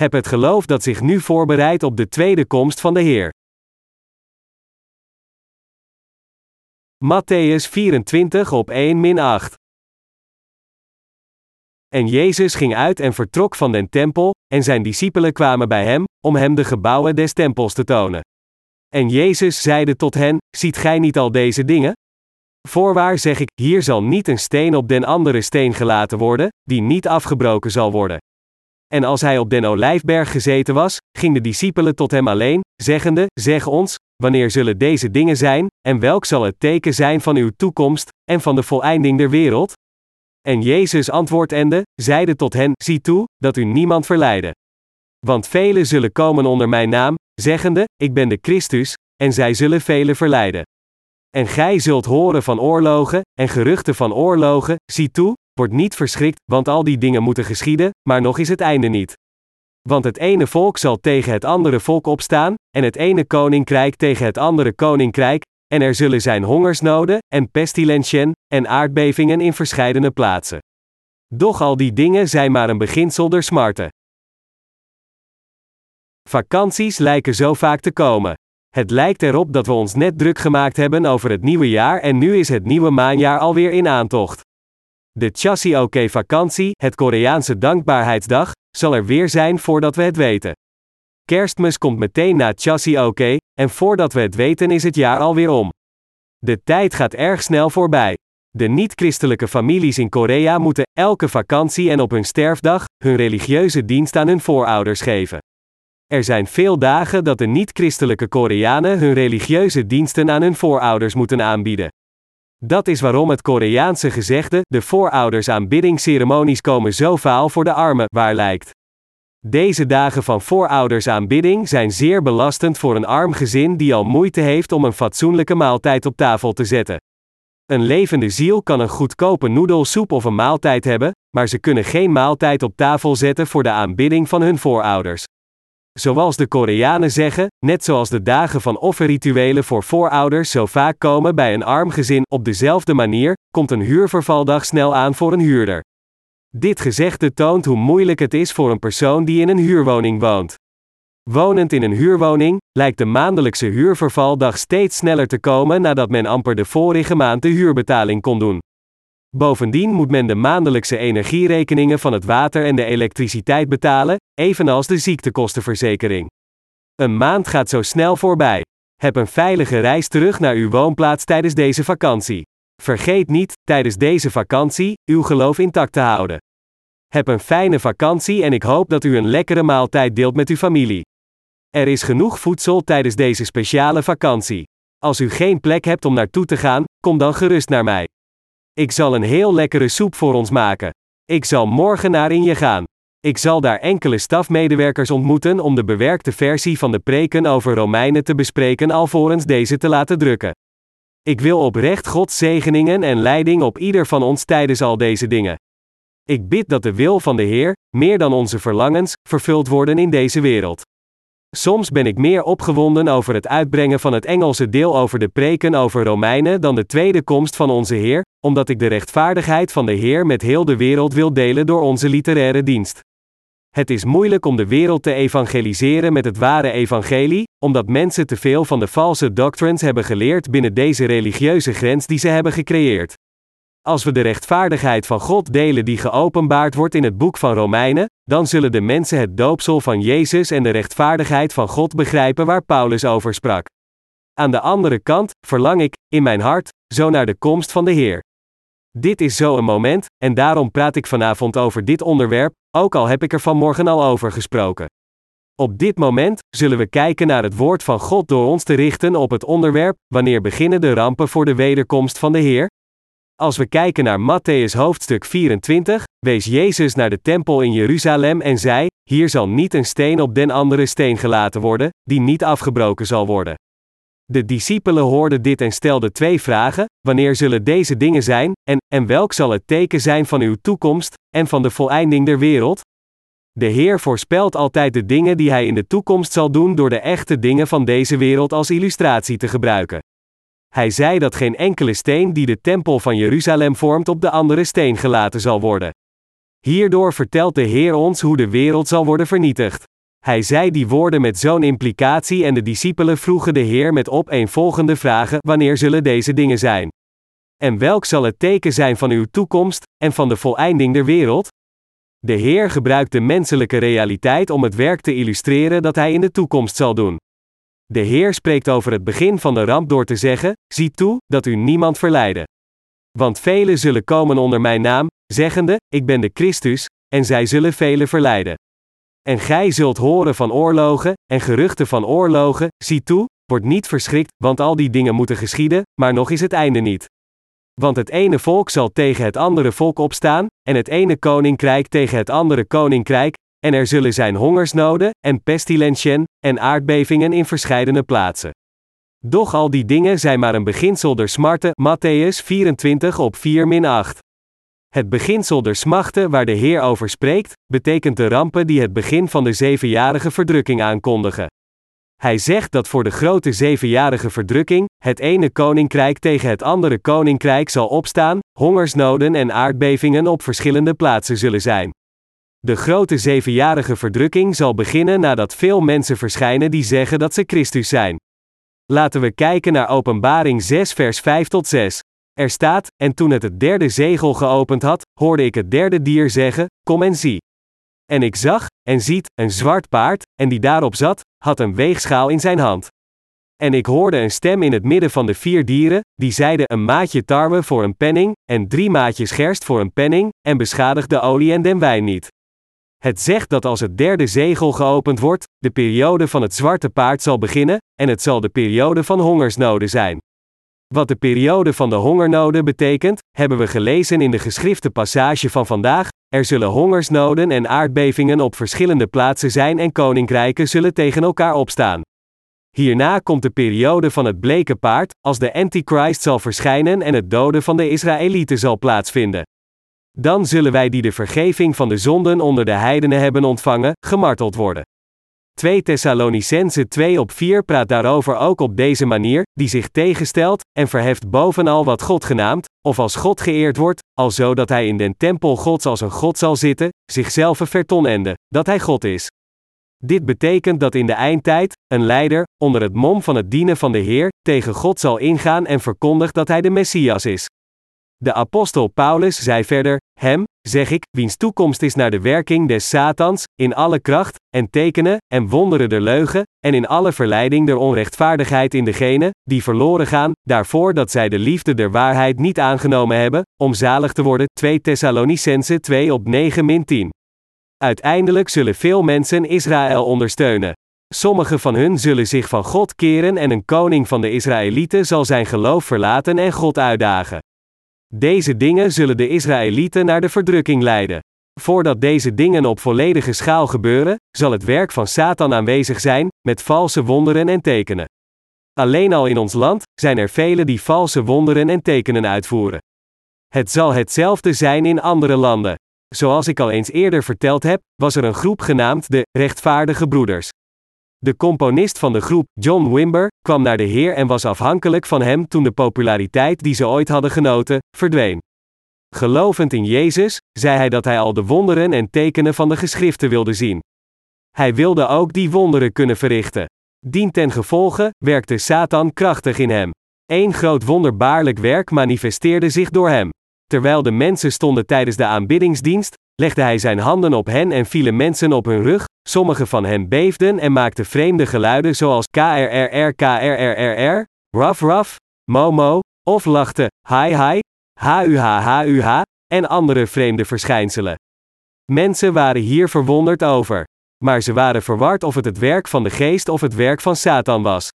Heb het geloof dat zich nu voorbereidt op de tweede komst van de Heer. Matthäus 24 op 1 8 En Jezus ging uit en vertrok van den tempel, en zijn discipelen kwamen bij hem, om hem de gebouwen des tempels te tonen. En Jezus zeide tot hen: Ziet gij niet al deze dingen? Voorwaar zeg ik: hier zal niet een steen op den andere steen gelaten worden, die niet afgebroken zal worden. En als hij op den olijfberg gezeten was, ging de discipelen tot hem alleen, zeggende: Zeg ons, wanneer zullen deze dingen zijn, en welk zal het teken zijn van uw toekomst, en van de voleinding der wereld? En Jezus antwoordende, zeide tot hen: Zie toe, dat u niemand verleide. Want velen zullen komen onder mijn naam, zeggende: Ik ben de Christus, en zij zullen velen verleiden. En gij zult horen van oorlogen, en geruchten van oorlogen, zie toe, word niet verschrikt, want al die dingen moeten geschieden, maar nog is het einde niet. Want het ene volk zal tegen het andere volk opstaan, en het ene koninkrijk tegen het andere koninkrijk, en er zullen zijn hongersnoden, en pestilentien, en aardbevingen in verscheidene plaatsen. Doch al die dingen zijn maar een beginsel der smarten. Vakanties lijken zo vaak te komen. Het lijkt erop dat we ons net druk gemaakt hebben over het nieuwe jaar en nu is het nieuwe maanjaar alweer in aantocht. De Chasioke vakantie, het Koreaanse dankbaarheidsdag, zal er weer zijn voordat we het weten. Kerstmis komt meteen na Chasioke, en voordat we het weten is het jaar alweer om. De tijd gaat erg snel voorbij. De niet-christelijke families in Korea moeten elke vakantie en op hun sterfdag hun religieuze dienst aan hun voorouders geven. Er zijn veel dagen dat de niet-christelijke Koreanen hun religieuze diensten aan hun voorouders moeten aanbieden. Dat is waarom het Koreaanse gezegde, de vooroudersaanbiddingsceremonies komen zo vaal voor de armen, waar lijkt. Deze dagen van vooroudersaanbidding zijn zeer belastend voor een arm gezin die al moeite heeft om een fatsoenlijke maaltijd op tafel te zetten. Een levende ziel kan een goedkope noedelsoep of een maaltijd hebben, maar ze kunnen geen maaltijd op tafel zetten voor de aanbidding van hun voorouders. Zoals de Koreanen zeggen, net zoals de dagen van offerrituelen voor voorouders zo vaak komen bij een arm gezin, op dezelfde manier komt een huurvervaldag snel aan voor een huurder. Dit gezegde toont hoe moeilijk het is voor een persoon die in een huurwoning woont. Wonend in een huurwoning, lijkt de maandelijkse huurvervaldag steeds sneller te komen nadat men amper de vorige maand de huurbetaling kon doen. Bovendien moet men de maandelijkse energierekeningen van het water en de elektriciteit betalen, evenals de ziektekostenverzekering. Een maand gaat zo snel voorbij. Heb een veilige reis terug naar uw woonplaats tijdens deze vakantie. Vergeet niet, tijdens deze vakantie, uw geloof intact te houden. Heb een fijne vakantie en ik hoop dat u een lekkere maaltijd deelt met uw familie. Er is genoeg voedsel tijdens deze speciale vakantie. Als u geen plek hebt om naartoe te gaan, kom dan gerust naar mij. Ik zal een heel lekkere soep voor ons maken. Ik zal morgen naar in je gaan. Ik zal daar enkele stafmedewerkers ontmoeten om de bewerkte versie van de preken over Romeinen te bespreken alvorens deze te laten drukken. Ik wil oprecht Gods zegeningen en leiding op ieder van ons tijdens al deze dingen. Ik bid dat de wil van de Heer, meer dan onze verlangens, vervuld worden in deze wereld. Soms ben ik meer opgewonden over het uitbrengen van het Engelse deel over de preken over Romeinen dan de tweede komst van onze Heer, omdat ik de rechtvaardigheid van de Heer met heel de wereld wil delen door onze literaire dienst. Het is moeilijk om de wereld te evangeliseren met het ware evangelie, omdat mensen te veel van de valse doctrines hebben geleerd binnen deze religieuze grens die ze hebben gecreëerd. Als we de rechtvaardigheid van God delen die geopenbaard wordt in het boek van Romeinen, dan zullen de mensen het doopsel van Jezus en de rechtvaardigheid van God begrijpen waar Paulus over sprak. Aan de andere kant, verlang ik, in mijn hart, zo naar de komst van de Heer. Dit is zo een moment, en daarom praat ik vanavond over dit onderwerp, ook al heb ik er vanmorgen al over gesproken. Op dit moment zullen we kijken naar het woord van God door ons te richten op het onderwerp: wanneer beginnen de rampen voor de wederkomst van de Heer? Als we kijken naar Matthäus hoofdstuk 24, wees Jezus naar de tempel in Jeruzalem en zei: Hier zal niet een steen op den andere steen gelaten worden, die niet afgebroken zal worden. De discipelen hoorden dit en stelden twee vragen: Wanneer zullen deze dingen zijn, en, en welk zal het teken zijn van uw toekomst, en van de voleinding der wereld? De Heer voorspelt altijd de dingen die Hij in de toekomst zal doen door de echte dingen van deze wereld als illustratie te gebruiken. Hij zei dat geen enkele steen die de tempel van Jeruzalem vormt op de andere steen gelaten zal worden. Hierdoor vertelt de Heer ons hoe de wereld zal worden vernietigd. Hij zei die woorden met zo'n implicatie en de discipelen vroegen de Heer met opeenvolgende vragen: Wanneer zullen deze dingen zijn? En welk zal het teken zijn van uw toekomst en van de voleinding der wereld? De Heer gebruikt de menselijke realiteit om het werk te illustreren dat Hij in de toekomst zal doen. De Heer spreekt over het begin van de ramp door te zeggen: Zie toe dat u niemand verleiden. Want velen zullen komen onder mijn naam, zeggende: Ik ben de Christus, en zij zullen velen verleiden. En gij zult horen van oorlogen, en geruchten van oorlogen, zie toe, word niet verschrikt, want al die dingen moeten geschieden, maar nog is het einde niet. Want het ene volk zal tegen het andere volk opstaan, en het ene koninkrijk tegen het andere koninkrijk, en er zullen zijn hongersnoden, en pestilentien, en aardbevingen in verscheidene plaatsen. Doch al die dingen zijn maar een beginsel der smarten, Matthäus 24 op 4 8. Het beginsel der smachten waar de Heer over spreekt, betekent de rampen die het begin van de zevenjarige verdrukking aankondigen. Hij zegt dat voor de grote zevenjarige verdrukking, het ene koninkrijk tegen het andere koninkrijk zal opstaan, hongersnoden en aardbevingen op verschillende plaatsen zullen zijn. De grote zevenjarige verdrukking zal beginnen nadat veel mensen verschijnen die zeggen dat ze Christus zijn. Laten we kijken naar Openbaring 6, vers 5 tot 6. Er staat: En toen het het derde zegel geopend had, hoorde ik het derde dier zeggen: Kom en zie. En ik zag, en ziet, een zwart paard, en die daarop zat, had een weegschaal in zijn hand. En ik hoorde een stem in het midden van de vier dieren, die zeide: Een maatje tarwe voor een penning, en drie maatjes gerst voor een penning, en beschadig de olie en den wijn niet. Het zegt dat als het derde zegel geopend wordt, de periode van het zwarte paard zal beginnen, en het zal de periode van hongersnoden zijn. Wat de periode van de hongernoden betekent, hebben we gelezen in de geschrifte passage van vandaag. Er zullen hongersnoden en aardbevingen op verschillende plaatsen zijn en koninkrijken zullen tegen elkaar opstaan. Hierna komt de periode van het bleke paard, als de Antichrist zal verschijnen en het doden van de Israëlieten zal plaatsvinden. Dan zullen wij die de vergeving van de zonden onder de heidenen hebben ontvangen, gemarteld worden. 2 Thessalonicense 2 op 4 praat daarover ook op deze manier, die zich tegenstelt, en verheft bovenal wat God genaamd, of als God geëerd wordt, al zo dat hij in den tempel Gods als een God zal zitten, zichzelf vertonende, dat hij God is. Dit betekent dat in de eindtijd, een leider, onder het mom van het dienen van de Heer, tegen God zal ingaan en verkondigt dat hij de Messias is. De apostel Paulus zei verder: Hem, zeg ik, wiens toekomst is naar de werking des Satans, in alle kracht, en tekenen, en wonderen der leugen, en in alle verleiding der onrechtvaardigheid in degene, die verloren gaan, daarvoor dat zij de liefde der waarheid niet aangenomen hebben, om zalig te worden. 2 Thessalonicense 2 op 9 min 10. Uiteindelijk zullen veel mensen Israël ondersteunen. Sommigen van hun zullen zich van God keren en een koning van de Israëlieten zal zijn geloof verlaten en God uitdagen. Deze dingen zullen de Israëlieten naar de verdrukking leiden. Voordat deze dingen op volledige schaal gebeuren, zal het werk van Satan aanwezig zijn, met valse wonderen en tekenen. Alleen al in ons land zijn er velen die valse wonderen en tekenen uitvoeren. Het zal hetzelfde zijn in andere landen. Zoals ik al eens eerder verteld heb, was er een groep genaamd de Rechtvaardige Broeders. De componist van de groep, John Wimber, kwam naar de Heer en was afhankelijk van hem toen de populariteit die ze ooit hadden genoten, verdween. Gelovend in Jezus, zei hij dat hij al de wonderen en tekenen van de geschriften wilde zien. Hij wilde ook die wonderen kunnen verrichten. Dien ten gevolge werkte Satan krachtig in hem. Eén groot wonderbaarlijk werk manifesteerde zich door hem. Terwijl de mensen stonden tijdens de aanbiddingsdienst, legde hij zijn handen op hen en vielen mensen op hun rug, sommige van hen beefden en maakten vreemde geluiden zoals krrr krrrr, ruff ruff, momo, of lachten, hi hi, huh huh, en andere vreemde verschijnselen. Mensen waren hier verwonderd over. Maar ze waren verward of het het werk van de geest of het werk van Satan was.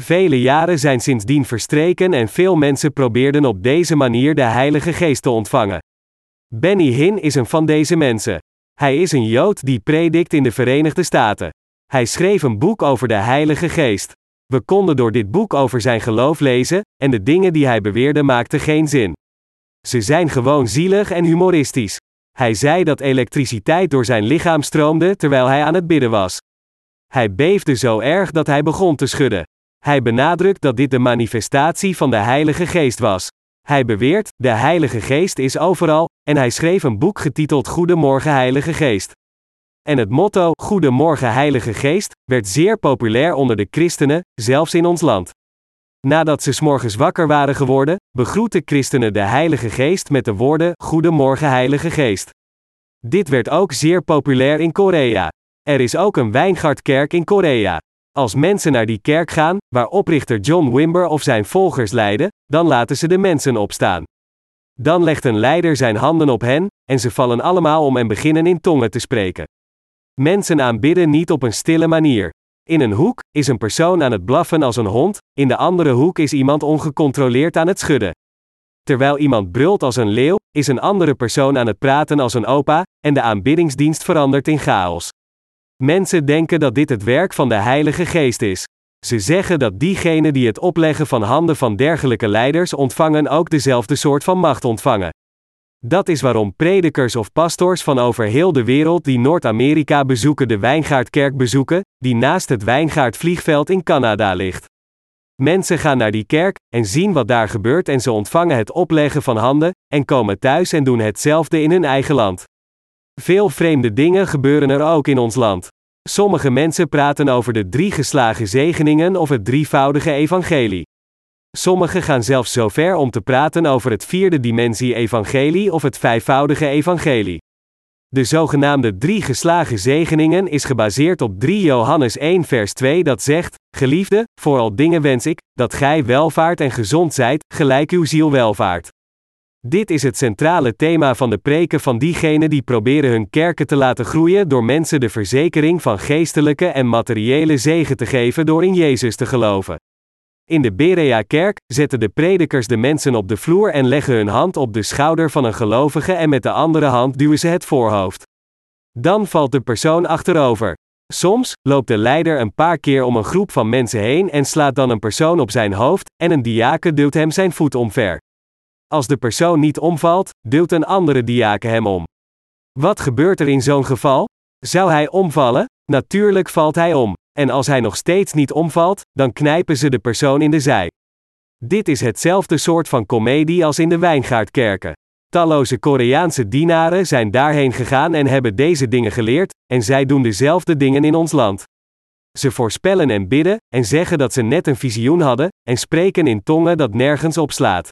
Vele jaren zijn sindsdien verstreken en veel mensen probeerden op deze manier de Heilige Geest te ontvangen. Benny Hinn is een van deze mensen. Hij is een Jood die predikt in de Verenigde Staten. Hij schreef een boek over de Heilige Geest. We konden door dit boek over zijn geloof lezen, en de dingen die hij beweerde maakten geen zin. Ze zijn gewoon zielig en humoristisch. Hij zei dat elektriciteit door zijn lichaam stroomde terwijl hij aan het bidden was. Hij beefde zo erg dat hij begon te schudden. Hij benadrukt dat dit de manifestatie van de Heilige Geest was. Hij beweert: de Heilige Geest is overal, en hij schreef een boek getiteld Goedemorgen Heilige Geest. En het motto Goedemorgen Heilige Geest werd zeer populair onder de christenen, zelfs in ons land. Nadat ze s'morgens wakker waren geworden, begroetten christenen de Heilige Geest met de woorden Goedemorgen Heilige Geest. Dit werd ook zeer populair in Korea. Er is ook een wijngaardkerk in Korea. Als mensen naar die kerk gaan, waar oprichter John Wimber of zijn volgers leiden, dan laten ze de mensen opstaan. Dan legt een leider zijn handen op hen, en ze vallen allemaal om en beginnen in tongen te spreken. Mensen aanbidden niet op een stille manier. In een hoek is een persoon aan het blaffen als een hond, in de andere hoek is iemand ongecontroleerd aan het schudden. Terwijl iemand brult als een leeuw, is een andere persoon aan het praten als een opa, en de aanbiddingsdienst verandert in chaos. Mensen denken dat dit het werk van de Heilige Geest is. Ze zeggen dat diegenen die het opleggen van handen van dergelijke leiders ontvangen ook dezelfde soort van macht ontvangen. Dat is waarom predikers of pastors van over heel de wereld die Noord-Amerika bezoeken de Wijngaardkerk bezoeken, die naast het Wijngaardvliegveld in Canada ligt. Mensen gaan naar die kerk en zien wat daar gebeurt en ze ontvangen het opleggen van handen en komen thuis en doen hetzelfde in hun eigen land. Veel vreemde dingen gebeuren er ook in ons land. Sommige mensen praten over de drie geslagen zegeningen of het drievoudige evangelie. Sommigen gaan zelfs zo ver om te praten over het vierde dimensie evangelie of het vijfvoudige evangelie. De zogenaamde drie geslagen zegeningen is gebaseerd op 3 Johannes 1 vers 2 dat zegt, Geliefde, vooral dingen wens ik, dat gij welvaart en gezond zijt, gelijk uw ziel welvaart. Dit is het centrale thema van de preken van diegenen die proberen hun kerken te laten groeien door mensen de verzekering van geestelijke en materiële zegen te geven door in Jezus te geloven. In de Berea-kerk zetten de predikers de mensen op de vloer en leggen hun hand op de schouder van een gelovige en met de andere hand duwen ze het voorhoofd. Dan valt de persoon achterover. Soms loopt de leider een paar keer om een groep van mensen heen en slaat dan een persoon op zijn hoofd, en een diaken duwt hem zijn voet omver. Als de persoon niet omvalt, duwt een andere diaken hem om. Wat gebeurt er in zo'n geval? Zou hij omvallen? Natuurlijk valt hij om. En als hij nog steeds niet omvalt, dan knijpen ze de persoon in de zij. Dit is hetzelfde soort van komedie als in de wijngaardkerken. Talloze Koreaanse dienaren zijn daarheen gegaan en hebben deze dingen geleerd, en zij doen dezelfde dingen in ons land. Ze voorspellen en bidden, en zeggen dat ze net een visioen hadden, en spreken in tongen dat nergens op slaat.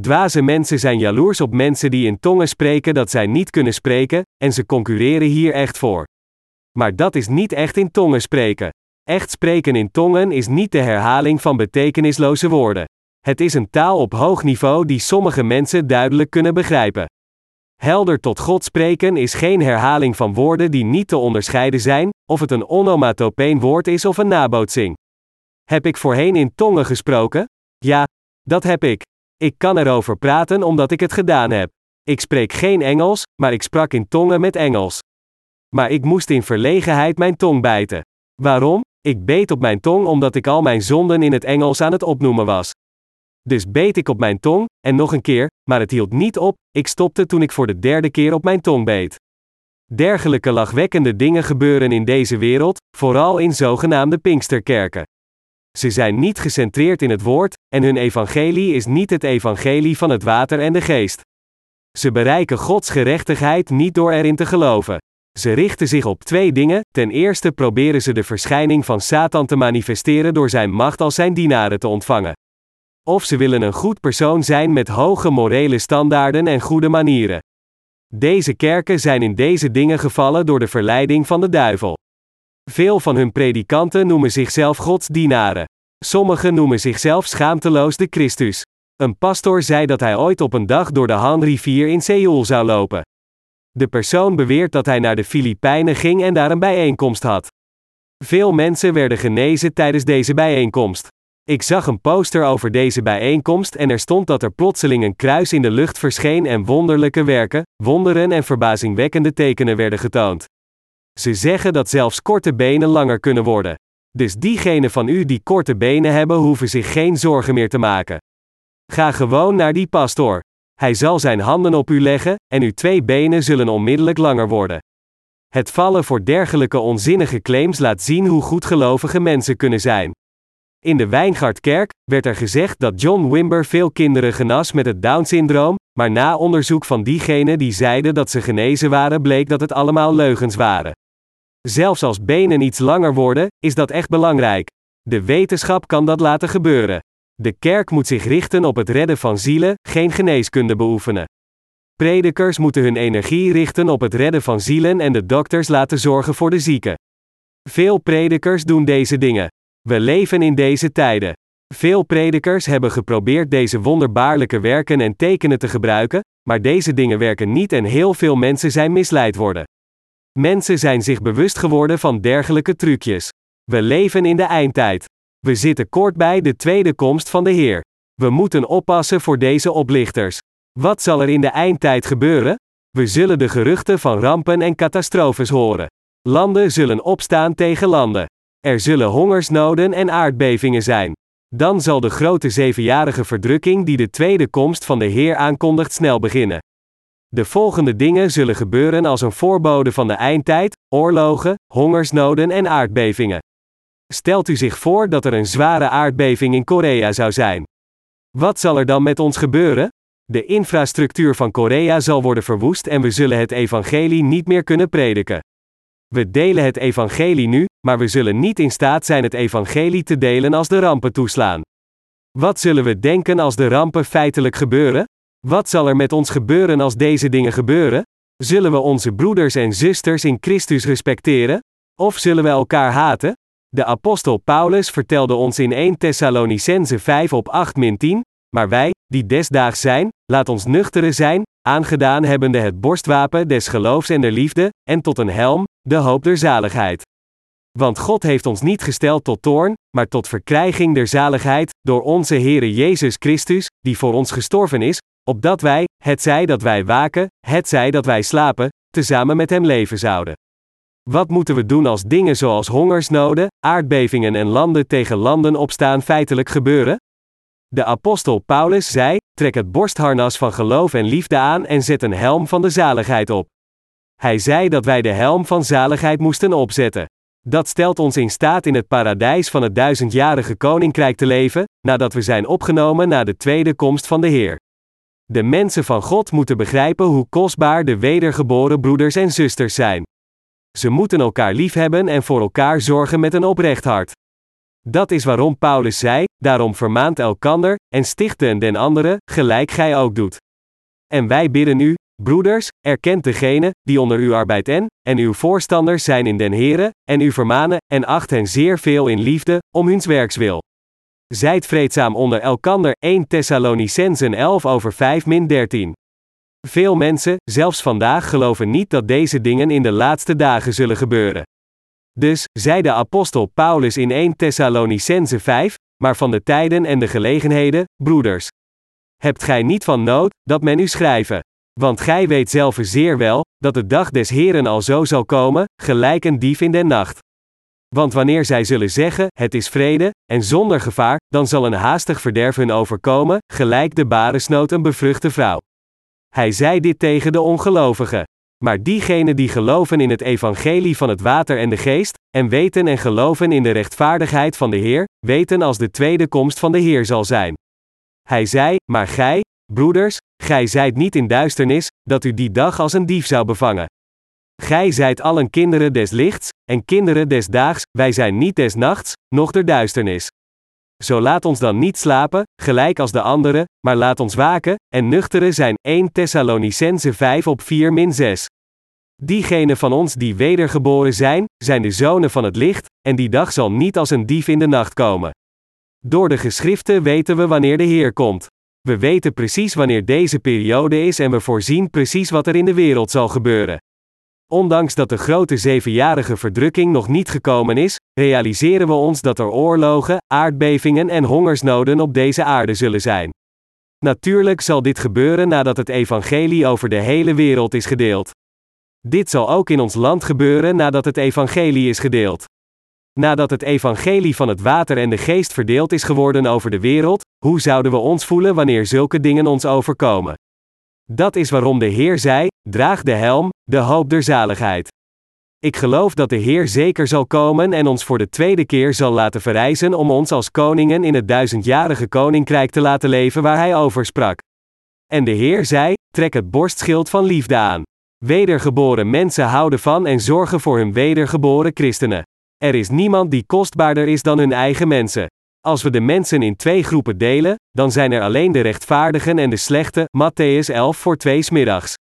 Dwaze mensen zijn jaloers op mensen die in tongen spreken dat zij niet kunnen spreken, en ze concurreren hier echt voor. Maar dat is niet echt in tongen spreken. Echt spreken in tongen is niet de herhaling van betekenisloze woorden. Het is een taal op hoog niveau die sommige mensen duidelijk kunnen begrijpen. Helder tot God spreken is geen herhaling van woorden die niet te onderscheiden zijn, of het een onomatopeen woord is of een nabootsing. Heb ik voorheen in tongen gesproken? Ja, dat heb ik. Ik kan erover praten omdat ik het gedaan heb. Ik spreek geen Engels, maar ik sprak in tongen met Engels. Maar ik moest in verlegenheid mijn tong bijten. Waarom? Ik beet op mijn tong omdat ik al mijn zonden in het Engels aan het opnoemen was. Dus beet ik op mijn tong, en nog een keer, maar het hield niet op, ik stopte toen ik voor de derde keer op mijn tong beet. Dergelijke lachwekkende dingen gebeuren in deze wereld, vooral in zogenaamde Pinksterkerken. Ze zijn niet gecentreerd in het woord, en hun evangelie is niet het evangelie van het water en de geest. Ze bereiken Gods gerechtigheid niet door erin te geloven. Ze richten zich op twee dingen. Ten eerste proberen ze de verschijning van Satan te manifesteren door zijn macht als zijn dienaren te ontvangen. Of ze willen een goed persoon zijn met hoge morele standaarden en goede manieren. Deze kerken zijn in deze dingen gevallen door de verleiding van de duivel. Veel van hun predikanten noemen zichzelf Gods dienaren. Sommigen noemen zichzelf schaamteloos de Christus. Een pastor zei dat hij ooit op een dag door de Han-rivier in Seoul zou lopen. De persoon beweert dat hij naar de Filipijnen ging en daar een bijeenkomst had. Veel mensen werden genezen tijdens deze bijeenkomst. Ik zag een poster over deze bijeenkomst en er stond dat er plotseling een kruis in de lucht verscheen en wonderlijke werken, wonderen en verbazingwekkende tekenen werden getoond. Ze zeggen dat zelfs korte benen langer kunnen worden. Dus diegenen van u die korte benen hebben, hoeven zich geen zorgen meer te maken. Ga gewoon naar die pastoor. Hij zal zijn handen op u leggen, en uw twee benen zullen onmiddellijk langer worden. Het vallen voor dergelijke onzinnige claims laat zien hoe goedgelovige mensen kunnen zijn. In de Wijngaardkerk werd er gezegd dat John Wimber veel kinderen genas met het Down-syndroom, maar na onderzoek van diegenen die zeiden dat ze genezen waren, bleek dat het allemaal leugens waren. Zelfs als benen iets langer worden, is dat echt belangrijk. De wetenschap kan dat laten gebeuren. De kerk moet zich richten op het redden van zielen, geen geneeskunde beoefenen. Predikers moeten hun energie richten op het redden van zielen en de dokters laten zorgen voor de zieken. Veel predikers doen deze dingen. We leven in deze tijden. Veel predikers hebben geprobeerd deze wonderbaarlijke werken en tekenen te gebruiken, maar deze dingen werken niet en heel veel mensen zijn misleid worden. Mensen zijn zich bewust geworden van dergelijke trucjes. We leven in de eindtijd. We zitten kort bij de tweede komst van de Heer. We moeten oppassen voor deze oplichters. Wat zal er in de eindtijd gebeuren? We zullen de geruchten van rampen en catastrofes horen. Landen zullen opstaan tegen landen. Er zullen hongersnoden en aardbevingen zijn. Dan zal de grote zevenjarige verdrukking die de tweede komst van de Heer aankondigt snel beginnen. De volgende dingen zullen gebeuren als een voorbode van de eindtijd: oorlogen, hongersnoden en aardbevingen. Stelt u zich voor dat er een zware aardbeving in Korea zou zijn. Wat zal er dan met ons gebeuren? De infrastructuur van Korea zal worden verwoest en we zullen het evangelie niet meer kunnen prediken. We delen het evangelie nu, maar we zullen niet in staat zijn het evangelie te delen als de rampen toeslaan. Wat zullen we denken als de rampen feitelijk gebeuren? Wat zal er met ons gebeuren als deze dingen gebeuren? Zullen we onze broeders en zusters in Christus respecteren? Of zullen we elkaar haten? De apostel Paulus vertelde ons in 1 Thessalonicense 5 op 8 min 10, maar wij, die desdaags zijn, laat ons nuchteren zijn, aangedaan hebbende het borstwapen des geloofs en der liefde, en tot een helm, de hoop der zaligheid. Want God heeft ons niet gesteld tot toorn, maar tot verkrijging der zaligheid, door onze Heere Jezus Christus, die voor ons gestorven is, opdat wij, het zij dat wij waken, het zij dat wij slapen, tezamen met hem leven zouden. Wat moeten we doen als dingen zoals hongersnoden, aardbevingen en landen tegen landen opstaan feitelijk gebeuren? De apostel Paulus zei: trek het borstharnas van geloof en liefde aan en zet een helm van de zaligheid op. Hij zei dat wij de helm van zaligheid moesten opzetten. Dat stelt ons in staat in het paradijs van het duizendjarige koninkrijk te leven, nadat we zijn opgenomen na de tweede komst van de Heer. De mensen van God moeten begrijpen hoe kostbaar de wedergeboren broeders en zusters zijn. Ze moeten elkaar liefhebben en voor elkaar zorgen met een oprecht hart. Dat is waarom Paulus zei: daarom vermaant elkander en stichten den anderen, gelijk gij ook doet. En wij bidden u, broeders, erkent degene die onder u arbeidt en, en uw voorstanders zijn in den Here, en u vermanen, en acht hen zeer veel in liefde, om huns werks wil. Zijt vreedzaam onder elkander, 1 Thessalonicensen 11 over 5 min 13. Veel mensen, zelfs vandaag, geloven niet dat deze dingen in de laatste dagen zullen gebeuren. Dus, zei de apostel Paulus in 1 Thessalonicense 5, maar van de tijden en de gelegenheden, broeders. Hebt gij niet van nood, dat men u schrijven? Want gij weet zelf zeer wel, dat de dag des Heren al zo zal komen, gelijk een dief in den nacht. Want wanneer zij zullen zeggen, het is vrede, en zonder gevaar, dan zal een haastig verderf hun overkomen, gelijk de baresnood een bevruchte vrouw. Hij zei dit tegen de ongelovigen. Maar diegenen die geloven in het evangelie van het water en de geest, en weten en geloven in de rechtvaardigheid van de Heer, weten als de tweede komst van de Heer zal zijn. Hij zei, maar gij, broeders, gij zijt niet in duisternis, dat u die dag als een dief zou bevangen. Gij zijt allen kinderen des lichts, en kinderen des daags, wij zijn niet des nachts, noch der duisternis. Zo laat ons dan niet slapen, gelijk als de anderen, maar laat ons waken, en nuchteren zijn 1 Thessalonicense 5 op 4 min 6. Diegenen van ons die wedergeboren zijn, zijn de zonen van het licht, en die dag zal niet als een dief in de nacht komen. Door de geschriften weten we wanneer de Heer komt. We weten precies wanneer deze periode is en we voorzien precies wat er in de wereld zal gebeuren. Ondanks dat de grote zevenjarige verdrukking nog niet gekomen is, realiseren we ons dat er oorlogen, aardbevingen en hongersnoden op deze aarde zullen zijn. Natuurlijk zal dit gebeuren nadat het evangelie over de hele wereld is gedeeld. Dit zal ook in ons land gebeuren nadat het evangelie is gedeeld. Nadat het evangelie van het water en de geest verdeeld is geworden over de wereld, hoe zouden we ons voelen wanneer zulke dingen ons overkomen? Dat is waarom de Heer zei: draag de helm, de hoop der zaligheid. Ik geloof dat de Heer zeker zal komen en ons voor de tweede keer zal laten verrijzen om ons als koningen in het duizendjarige koninkrijk te laten leven waar Hij over sprak. En de Heer zei: Trek het borstschild van liefde aan. Wedergeboren mensen houden van en zorgen voor hun wedergeboren christenen. Er is niemand die kostbaarder is dan hun eigen mensen. Als we de mensen in twee groepen delen, dan zijn er alleen de rechtvaardigen en de slechte, Matthäus 11 voor twee smiddags.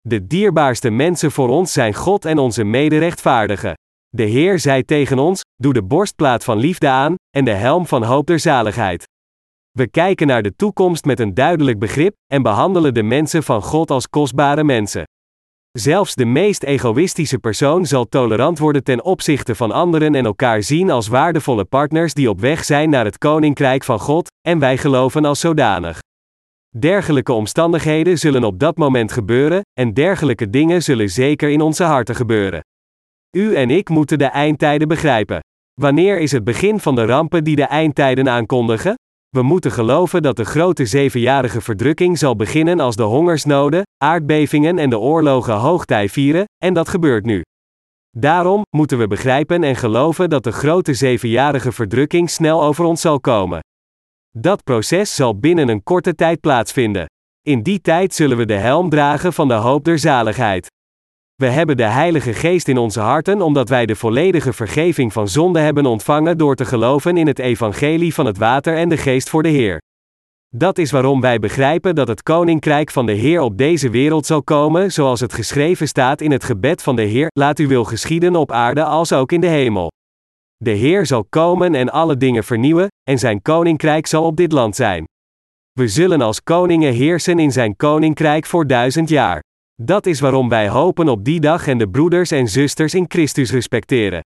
De dierbaarste mensen voor ons zijn God en onze mederechtvaardigen. De Heer zei tegen ons: Doe de borstplaat van liefde aan, en de helm van hoop der zaligheid. We kijken naar de toekomst met een duidelijk begrip, en behandelen de mensen van God als kostbare mensen. Zelfs de meest egoïstische persoon zal tolerant worden ten opzichte van anderen en elkaar zien als waardevolle partners die op weg zijn naar het koninkrijk van God, en wij geloven als zodanig. Dergelijke omstandigheden zullen op dat moment gebeuren, en dergelijke dingen zullen zeker in onze harten gebeuren. U en ik moeten de eindtijden begrijpen. Wanneer is het begin van de rampen die de eindtijden aankondigen? We moeten geloven dat de grote zevenjarige verdrukking zal beginnen als de hongersnoden, aardbevingen en de oorlogen hoogtij vieren, en dat gebeurt nu. Daarom moeten we begrijpen en geloven dat de grote zevenjarige verdrukking snel over ons zal komen. Dat proces zal binnen een korte tijd plaatsvinden. In die tijd zullen we de helm dragen van de hoop der zaligheid. We hebben de Heilige Geest in onze harten omdat wij de volledige vergeving van zonde hebben ontvangen door te geloven in het evangelie van het water en de geest voor de Heer. Dat is waarom wij begrijpen dat het koninkrijk van de Heer op deze wereld zal komen, zoals het geschreven staat in het gebed van de Heer: Laat uw wil geschieden op aarde als ook in de hemel. De Heer zal komen en alle dingen vernieuwen, en zijn koninkrijk zal op dit land zijn. We zullen als koningen heersen in zijn koninkrijk voor duizend jaar. Dat is waarom wij hopen op die dag en de broeders en zusters in Christus respecteren.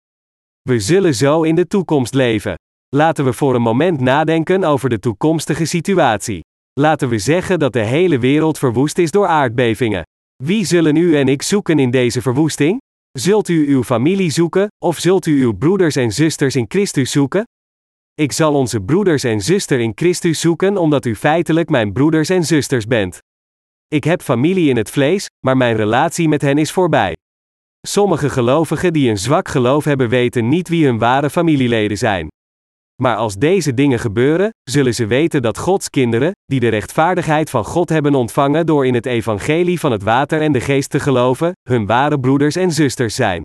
We zullen zo in de toekomst leven. Laten we voor een moment nadenken over de toekomstige situatie. Laten we zeggen dat de hele wereld verwoest is door aardbevingen. Wie zullen u en ik zoeken in deze verwoesting? Zult u uw familie zoeken, of zult u uw broeders en zusters in Christus zoeken? Ik zal onze broeders en zuster in Christus zoeken omdat u feitelijk mijn broeders en zusters bent. Ik heb familie in het vlees, maar mijn relatie met hen is voorbij. Sommige gelovigen die een zwak geloof hebben weten niet wie hun ware familieleden zijn. Maar als deze dingen gebeuren, zullen ze weten dat Gods kinderen, die de rechtvaardigheid van God hebben ontvangen door in het evangelie van het water en de geest te geloven, hun ware broeders en zusters zijn.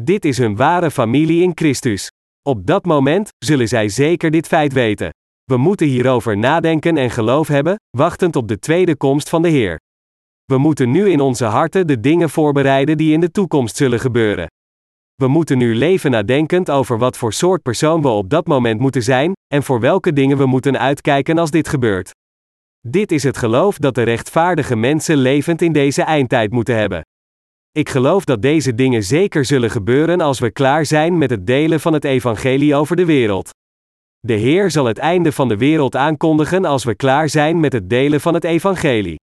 Dit is hun ware familie in Christus. Op dat moment zullen zij zeker dit feit weten. We moeten hierover nadenken en geloof hebben, wachtend op de tweede komst van de Heer. We moeten nu in onze harten de dingen voorbereiden die in de toekomst zullen gebeuren. We moeten nu leven nadenkend over wat voor soort persoon we op dat moment moeten zijn, en voor welke dingen we moeten uitkijken als dit gebeurt. Dit is het geloof dat de rechtvaardige mensen levend in deze eindtijd moeten hebben. Ik geloof dat deze dingen zeker zullen gebeuren als we klaar zijn met het delen van het evangelie over de wereld. De Heer zal het einde van de wereld aankondigen als we klaar zijn met het delen van het evangelie.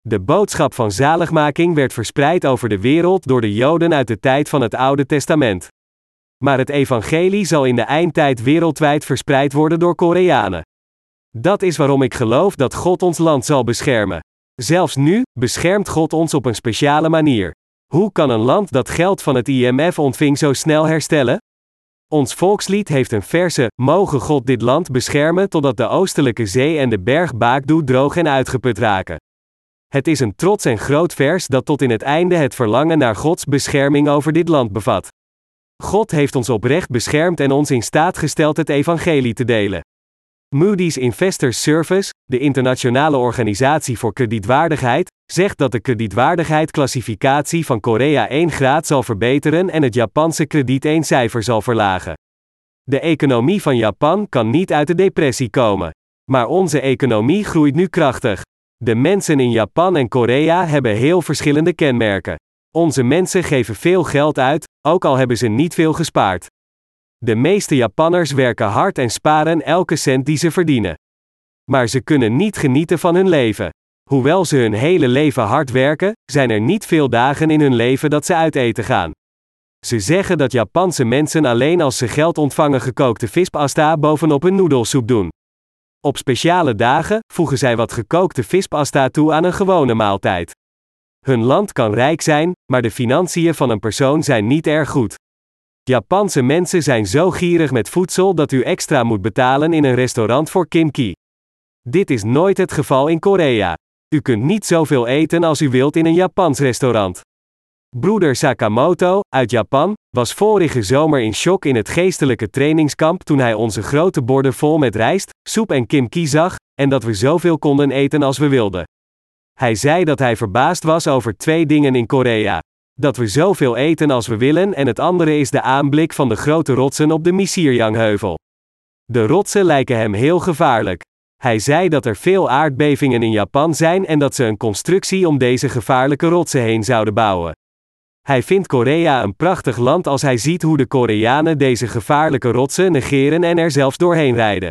De boodschap van zaligmaking werd verspreid over de wereld door de Joden uit de tijd van het Oude Testament. Maar het evangelie zal in de eindtijd wereldwijd verspreid worden door Koreanen. Dat is waarom ik geloof dat God ons land zal beschermen. Zelfs nu beschermt God ons op een speciale manier. Hoe kan een land dat geld van het IMF ontving zo snel herstellen? Ons volkslied heeft een verse: Mogen God dit land beschermen totdat de oostelijke zee en de berg Baakdoe droog en uitgeput raken. Het is een trots en groot vers dat tot in het einde het verlangen naar Gods bescherming over dit land bevat. God heeft ons oprecht beschermd en ons in staat gesteld het evangelie te delen. Moody's Investors Service, de internationale organisatie voor kredietwaardigheid, zegt dat de kredietwaardigheidsclassificatie van Korea 1 graad zal verbeteren en het Japanse krediet 1 cijfer zal verlagen. De economie van Japan kan niet uit de depressie komen. Maar onze economie groeit nu krachtig. De mensen in Japan en Korea hebben heel verschillende kenmerken. Onze mensen geven veel geld uit, ook al hebben ze niet veel gespaard. De meeste Japanners werken hard en sparen elke cent die ze verdienen. Maar ze kunnen niet genieten van hun leven. Hoewel ze hun hele leven hard werken, zijn er niet veel dagen in hun leven dat ze uit eten gaan. Ze zeggen dat Japanse mensen alleen als ze geld ontvangen gekookte vispasta bovenop hun noedelsoep doen. Op speciale dagen voegen zij wat gekookte vispasta toe aan een gewone maaltijd. Hun land kan rijk zijn, maar de financiën van een persoon zijn niet erg goed. Japanse mensen zijn zo gierig met voedsel dat u extra moet betalen in een restaurant voor kimchi. Dit is nooit het geval in Korea. U kunt niet zoveel eten als u wilt in een Japans restaurant. Broeder Sakamoto, uit Japan, was vorige zomer in shock in het geestelijke trainingskamp toen hij onze grote borden vol met rijst, soep en kimchi zag, en dat we zoveel konden eten als we wilden. Hij zei dat hij verbaasd was over twee dingen in Korea. Dat we zoveel eten als we willen en het andere is de aanblik van de grote rotsen op de Misirjangheuvel. De rotsen lijken hem heel gevaarlijk. Hij zei dat er veel aardbevingen in Japan zijn en dat ze een constructie om deze gevaarlijke rotsen heen zouden bouwen. Hij vindt Korea een prachtig land als hij ziet hoe de Koreanen deze gevaarlijke rotsen negeren en er zelfs doorheen rijden.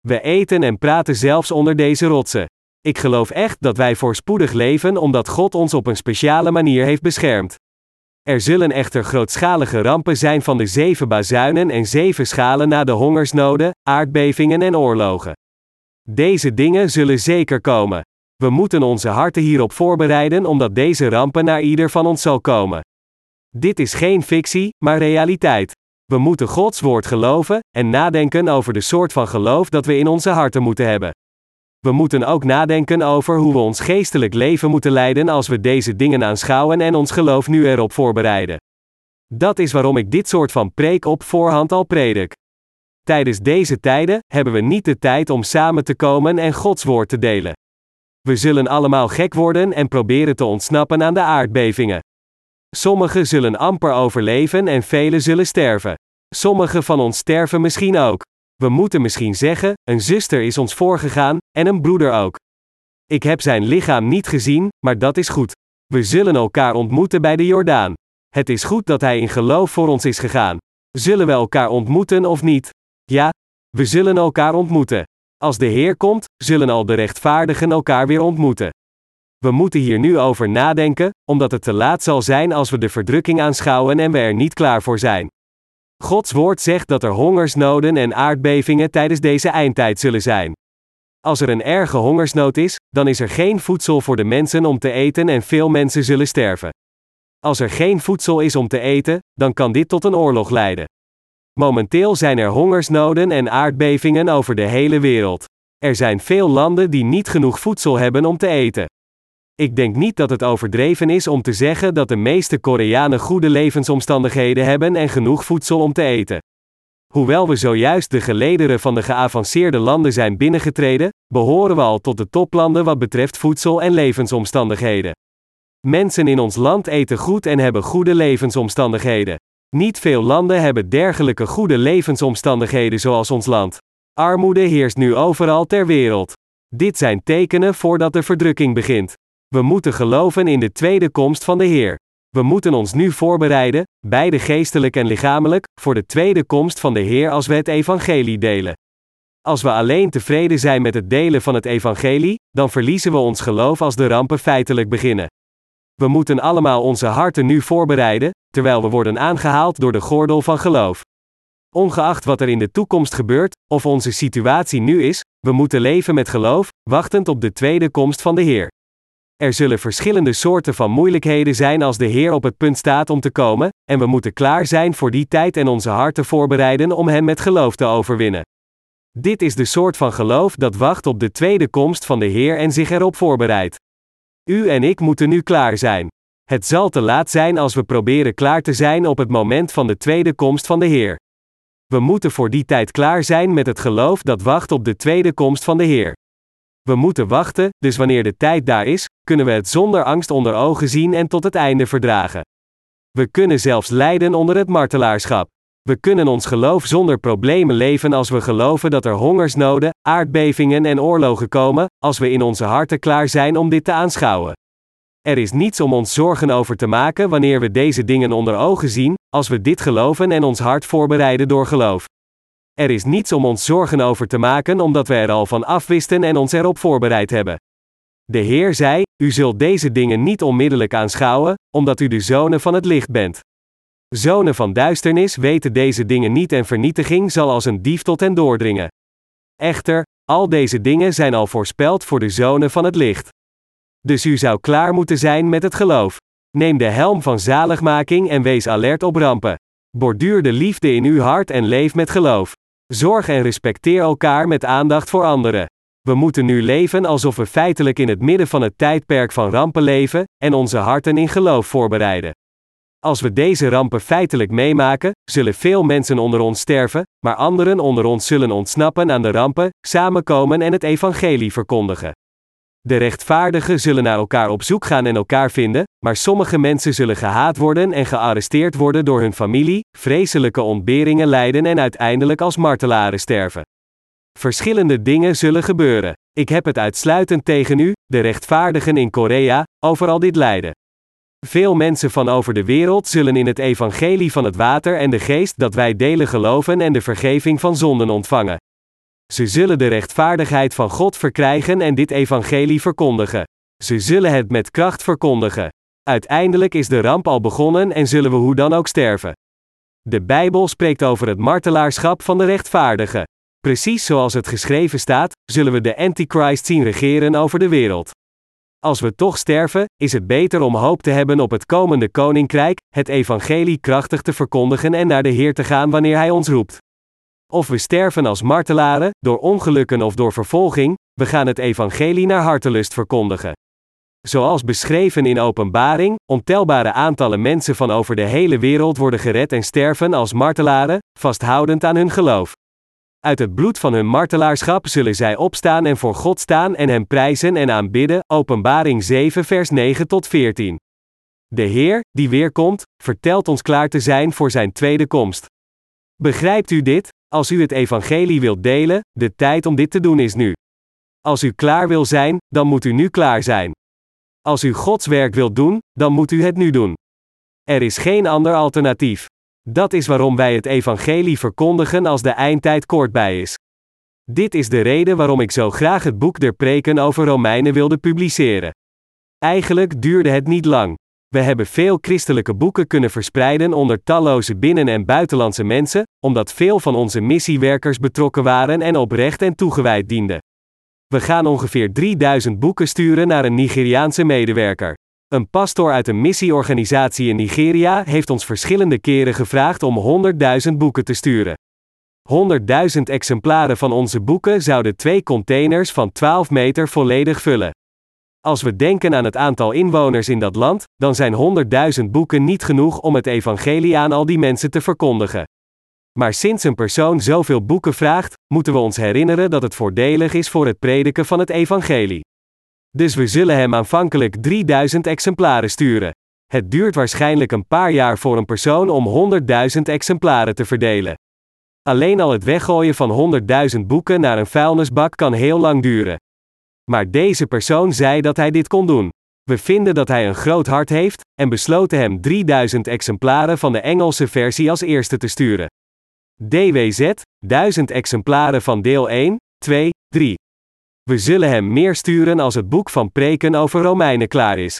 We eten en praten zelfs onder deze rotsen. Ik geloof echt dat wij voorspoedig leven omdat God ons op een speciale manier heeft beschermd. Er zullen echter grootschalige rampen zijn van de zeven bazuinen en zeven schalen na de hongersnoden, aardbevingen en oorlogen. Deze dingen zullen zeker komen. We moeten onze harten hierop voorbereiden omdat deze rampen naar ieder van ons zal komen. Dit is geen fictie, maar realiteit. We moeten Gods woord geloven en nadenken over de soort van geloof dat we in onze harten moeten hebben. We moeten ook nadenken over hoe we ons geestelijk leven moeten leiden als we deze dingen aanschouwen en ons geloof nu erop voorbereiden. Dat is waarom ik dit soort van preek op voorhand al predik. Tijdens deze tijden hebben we niet de tijd om samen te komen en Gods woord te delen. We zullen allemaal gek worden en proberen te ontsnappen aan de aardbevingen. Sommigen zullen amper overleven en velen zullen sterven. Sommigen van ons sterven misschien ook. We moeten misschien zeggen: een zuster is ons voorgegaan, en een broeder ook. Ik heb zijn lichaam niet gezien, maar dat is goed. We zullen elkaar ontmoeten bij de Jordaan. Het is goed dat hij in geloof voor ons is gegaan. Zullen we elkaar ontmoeten of niet? Ja, we zullen elkaar ontmoeten. Als de Heer komt, zullen al de rechtvaardigen elkaar weer ontmoeten. We moeten hier nu over nadenken, omdat het te laat zal zijn als we de verdrukking aanschouwen en we er niet klaar voor zijn. Gods woord zegt dat er hongersnoden en aardbevingen tijdens deze eindtijd zullen zijn. Als er een erge hongersnood is, dan is er geen voedsel voor de mensen om te eten en veel mensen zullen sterven. Als er geen voedsel is om te eten, dan kan dit tot een oorlog leiden. Momenteel zijn er hongersnoden en aardbevingen over de hele wereld. Er zijn veel landen die niet genoeg voedsel hebben om te eten. Ik denk niet dat het overdreven is om te zeggen dat de meeste Koreanen goede levensomstandigheden hebben en genoeg voedsel om te eten. Hoewel we zojuist de gelederen van de geavanceerde landen zijn binnengetreden, behoren we al tot de toplanden wat betreft voedsel en levensomstandigheden. Mensen in ons land eten goed en hebben goede levensomstandigheden. Niet veel landen hebben dergelijke goede levensomstandigheden zoals ons land. Armoede heerst nu overal ter wereld. Dit zijn tekenen voordat de verdrukking begint. We moeten geloven in de tweede komst van de Heer. We moeten ons nu voorbereiden, beide geestelijk en lichamelijk, voor de tweede komst van de Heer als we het evangelie delen. Als we alleen tevreden zijn met het delen van het evangelie, dan verliezen we ons geloof als de rampen feitelijk beginnen. We moeten allemaal onze harten nu voorbereiden, terwijl we worden aangehaald door de gordel van geloof. Ongeacht wat er in de toekomst gebeurt, of onze situatie nu is, we moeten leven met geloof, wachtend op de tweede komst van de Heer. Er zullen verschillende soorten van moeilijkheden zijn als de Heer op het punt staat om te komen, en we moeten klaar zijn voor die tijd en onze harten voorbereiden om Hem met geloof te overwinnen. Dit is de soort van geloof dat wacht op de tweede komst van de Heer en zich erop voorbereidt. U en ik moeten nu klaar zijn. Het zal te laat zijn als we proberen klaar te zijn op het moment van de tweede komst van de Heer. We moeten voor die tijd klaar zijn met het geloof dat wacht op de tweede komst van de Heer. We moeten wachten, dus wanneer de tijd daar is, kunnen we het zonder angst onder ogen zien en tot het einde verdragen. We kunnen zelfs lijden onder het martelaarschap. We kunnen ons geloof zonder problemen leven als we geloven dat er hongersnoden, aardbevingen en oorlogen komen, als we in onze harten klaar zijn om dit te aanschouwen. Er is niets om ons zorgen over te maken wanneer we deze dingen onder ogen zien, als we dit geloven en ons hart voorbereiden door geloof. Er is niets om ons zorgen over te maken omdat we er al van afwisten en ons erop voorbereid hebben. De Heer zei: U zult deze dingen niet onmiddellijk aanschouwen, omdat u de zonen van het licht bent. Zonen van duisternis weten deze dingen niet en vernietiging zal als een dief tot hen doordringen. Echter, al deze dingen zijn al voorspeld voor de zonen van het licht. Dus u zou klaar moeten zijn met het geloof. Neem de helm van zaligmaking en wees alert op rampen. Borduur de liefde in uw hart en leef met geloof. Zorg en respecteer elkaar met aandacht voor anderen. We moeten nu leven alsof we feitelijk in het midden van het tijdperk van rampen leven, en onze harten in geloof voorbereiden. Als we deze rampen feitelijk meemaken, zullen veel mensen onder ons sterven, maar anderen onder ons zullen ontsnappen aan de rampen, samenkomen en het evangelie verkondigen. De rechtvaardigen zullen naar elkaar op zoek gaan en elkaar vinden, maar sommige mensen zullen gehaat worden en gearresteerd worden door hun familie, vreselijke ontberingen lijden en uiteindelijk als martelaren sterven. Verschillende dingen zullen gebeuren. Ik heb het uitsluitend tegen u, de rechtvaardigen in Korea, over al dit lijden. Veel mensen van over de wereld zullen in het evangelie van het water en de geest dat wij delen geloven en de vergeving van zonden ontvangen. Ze zullen de rechtvaardigheid van God verkrijgen en dit evangelie verkondigen. Ze zullen het met kracht verkondigen. Uiteindelijk is de ramp al begonnen en zullen we hoe dan ook sterven. De Bijbel spreekt over het martelaarschap van de rechtvaardigen. Precies zoals het geschreven staat, zullen we de Antichrist zien regeren over de wereld. Als we toch sterven, is het beter om hoop te hebben op het komende koninkrijk, het evangelie krachtig te verkondigen en naar de Heer te gaan wanneer Hij ons roept. Of we sterven als martelaren, door ongelukken of door vervolging, we gaan het evangelie naar hartelust verkondigen. Zoals beschreven in Openbaring, ontelbare aantallen mensen van over de hele wereld worden gered en sterven als martelaren, vasthoudend aan hun geloof. Uit het bloed van hun martelaarschap zullen zij opstaan en voor God staan en Hem prijzen en aanbidden. Openbaring 7, vers 9 tot 14. De Heer, die weerkomt, vertelt ons klaar te zijn voor Zijn tweede komst. Begrijpt u dit? Als u het evangelie wilt delen, de tijd om dit te doen is nu. Als u klaar wil zijn, dan moet u nu klaar zijn. Als u Gods werk wilt doen, dan moet u het nu doen. Er is geen ander alternatief. Dat is waarom wij het evangelie verkondigen als de eindtijd kort bij is. Dit is de reden waarom ik zo graag het boek der preken over Romeinen wilde publiceren. Eigenlijk duurde het niet lang. We hebben veel christelijke boeken kunnen verspreiden onder talloze binnen- en buitenlandse mensen, omdat veel van onze missiewerkers betrokken waren en oprecht en toegewijd dienden. We gaan ongeveer 3000 boeken sturen naar een Nigeriaanse medewerker. Een pastor uit een missieorganisatie in Nigeria heeft ons verschillende keren gevraagd om 100.000 boeken te sturen. 100.000 exemplaren van onze boeken zouden twee containers van 12 meter volledig vullen. Als we denken aan het aantal inwoners in dat land, dan zijn 100.000 boeken niet genoeg om het evangelie aan al die mensen te verkondigen. Maar sinds een persoon zoveel boeken vraagt, moeten we ons herinneren dat het voordelig is voor het prediken van het evangelie. Dus we zullen hem aanvankelijk 3000 exemplaren sturen. Het duurt waarschijnlijk een paar jaar voor een persoon om 100.000 exemplaren te verdelen. Alleen al het weggooien van 100.000 boeken naar een vuilnisbak kan heel lang duren. Maar deze persoon zei dat hij dit kon doen. We vinden dat hij een groot hart heeft, en besloten hem 3000 exemplaren van de Engelse versie als eerste te sturen. DWZ, 1000 exemplaren van deel 1, 2, 3. We zullen hem meer sturen als het boek van preken over Romeinen klaar is.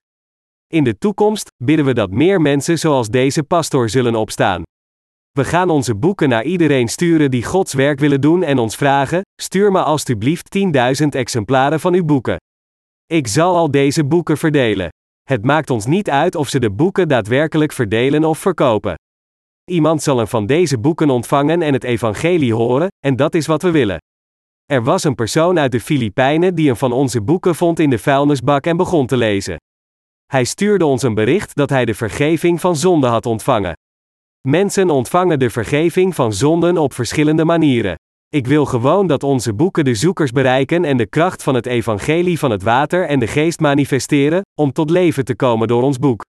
In de toekomst bidden we dat meer mensen zoals deze pastor zullen opstaan. We gaan onze boeken naar iedereen sturen die Gods werk willen doen en ons vragen: stuur me alstublieft 10.000 exemplaren van uw boeken. Ik zal al deze boeken verdelen. Het maakt ons niet uit of ze de boeken daadwerkelijk verdelen of verkopen. Iemand zal een van deze boeken ontvangen en het evangelie horen, en dat is wat we willen. Er was een persoon uit de Filipijnen die een van onze boeken vond in de vuilnisbak en begon te lezen. Hij stuurde ons een bericht dat hij de vergeving van zonde had ontvangen. Mensen ontvangen de vergeving van zonden op verschillende manieren. Ik wil gewoon dat onze boeken de zoekers bereiken en de kracht van het evangelie van het water en de geest manifesteren, om tot leven te komen door ons boek.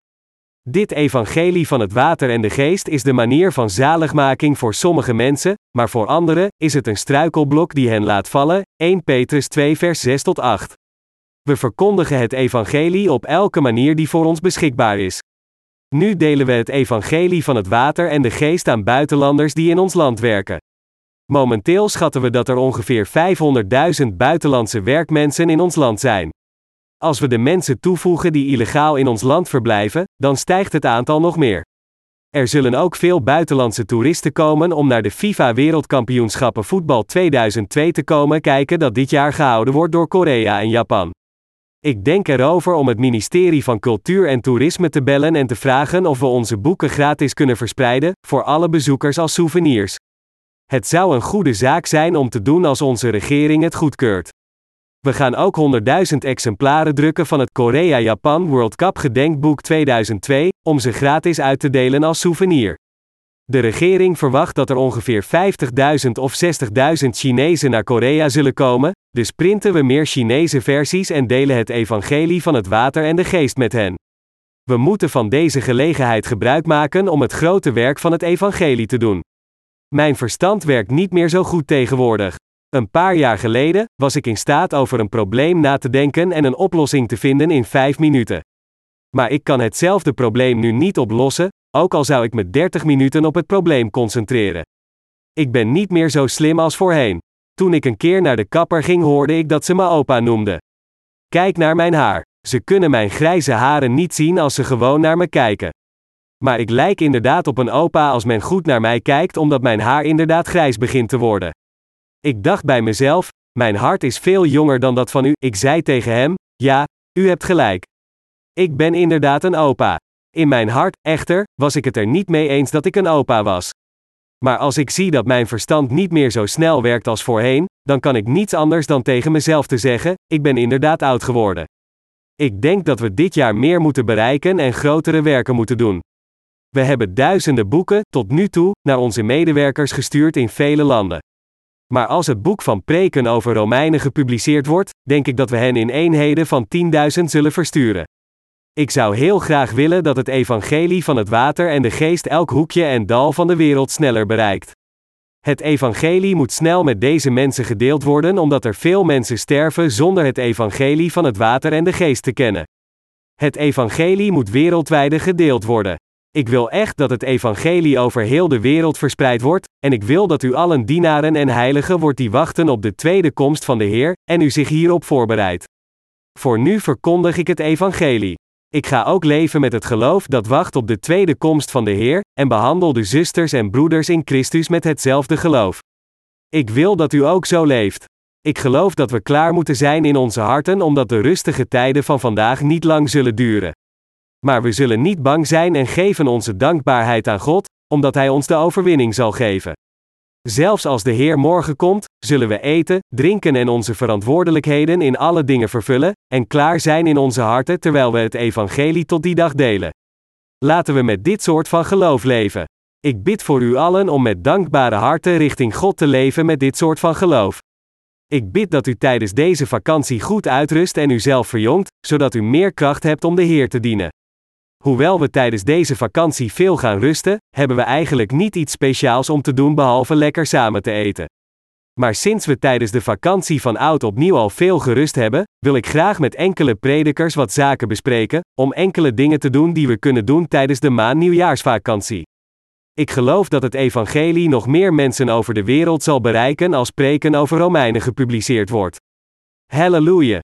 Dit evangelie van het water en de geest is de manier van zaligmaking voor sommige mensen, maar voor anderen is het een struikelblok die hen laat vallen. 1 Petrus 2 vers 6 tot 8. We verkondigen het evangelie op elke manier die voor ons beschikbaar is. Nu delen we het evangelie van het water en de geest aan buitenlanders die in ons land werken. Momenteel schatten we dat er ongeveer 500.000 buitenlandse werkmensen in ons land zijn. Als we de mensen toevoegen die illegaal in ons land verblijven, dan stijgt het aantal nog meer. Er zullen ook veel buitenlandse toeristen komen om naar de FIFA Wereldkampioenschappen voetbal 2002 te komen kijken dat dit jaar gehouden wordt door Korea en Japan. Ik denk erover om het ministerie van Cultuur en Toerisme te bellen en te vragen of we onze boeken gratis kunnen verspreiden, voor alle bezoekers als souvenirs. Het zou een goede zaak zijn om te doen als onze regering het goedkeurt. We gaan ook 100.000 exemplaren drukken van het Korea-Japan World Cup gedenkboek 2002, om ze gratis uit te delen als souvenir. De regering verwacht dat er ongeveer 50.000 of 60.000 Chinezen naar Korea zullen komen, dus printen we meer Chinese versies en delen het evangelie van het water en de geest met hen. We moeten van deze gelegenheid gebruik maken om het grote werk van het evangelie te doen. Mijn verstand werkt niet meer zo goed tegenwoordig. Een paar jaar geleden was ik in staat over een probleem na te denken en een oplossing te vinden in vijf minuten. Maar ik kan hetzelfde probleem nu niet oplossen, ook al zou ik me 30 minuten op het probleem concentreren. Ik ben niet meer zo slim als voorheen. Toen ik een keer naar de kapper ging, hoorde ik dat ze me opa noemde. Kijk naar mijn haar. Ze kunnen mijn grijze haren niet zien als ze gewoon naar me kijken. Maar ik lijk inderdaad op een opa als men goed naar mij kijkt, omdat mijn haar inderdaad grijs begint te worden. Ik dacht bij mezelf: Mijn hart is veel jonger dan dat van u. Ik zei tegen hem: Ja, u hebt gelijk. Ik ben inderdaad een opa. In mijn hart, echter, was ik het er niet mee eens dat ik een opa was. Maar als ik zie dat mijn verstand niet meer zo snel werkt als voorheen, dan kan ik niets anders dan tegen mezelf te zeggen: Ik ben inderdaad oud geworden. Ik denk dat we dit jaar meer moeten bereiken en grotere werken moeten doen. We hebben duizenden boeken, tot nu toe, naar onze medewerkers gestuurd in vele landen. Maar als het boek van preken over Romeinen gepubliceerd wordt, denk ik dat we hen in eenheden van 10.000 zullen versturen. Ik zou heel graag willen dat het evangelie van het water en de geest elk hoekje en dal van de wereld sneller bereikt. Het evangelie moet snel met deze mensen gedeeld worden omdat er veel mensen sterven zonder het evangelie van het water en de geest te kennen. Het evangelie moet wereldwijd gedeeld worden. Ik wil echt dat het evangelie over heel de wereld verspreid wordt, en ik wil dat u allen dienaren en heiligen wordt die wachten op de tweede komst van de Heer, en u zich hierop voorbereidt. Voor nu verkondig ik het evangelie. Ik ga ook leven met het geloof dat wacht op de tweede komst van de Heer, en behandel de zusters en broeders in Christus met hetzelfde geloof. Ik wil dat u ook zo leeft. Ik geloof dat we klaar moeten zijn in onze harten omdat de rustige tijden van vandaag niet lang zullen duren. Maar we zullen niet bang zijn en geven onze dankbaarheid aan God, omdat Hij ons de overwinning zal geven. Zelfs als de Heer morgen komt, zullen we eten, drinken en onze verantwoordelijkheden in alle dingen vervullen, en klaar zijn in onze harten terwijl we het evangelie tot die dag delen. Laten we met dit soort van geloof leven. Ik bid voor u allen om met dankbare harten richting God te leven met dit soort van geloof. Ik bid dat u tijdens deze vakantie goed uitrust en uzelf verjongt, zodat u meer kracht hebt om de Heer te dienen. Hoewel we tijdens deze vakantie veel gaan rusten, hebben we eigenlijk niet iets speciaals om te doen behalve lekker samen te eten. Maar sinds we tijdens de vakantie van oud opnieuw al veel gerust hebben, wil ik graag met enkele predikers wat zaken bespreken, om enkele dingen te doen die we kunnen doen tijdens de maand nieuwjaarsvakantie. Ik geloof dat het evangelie nog meer mensen over de wereld zal bereiken als preken over Romeinen gepubliceerd wordt. Halleluja!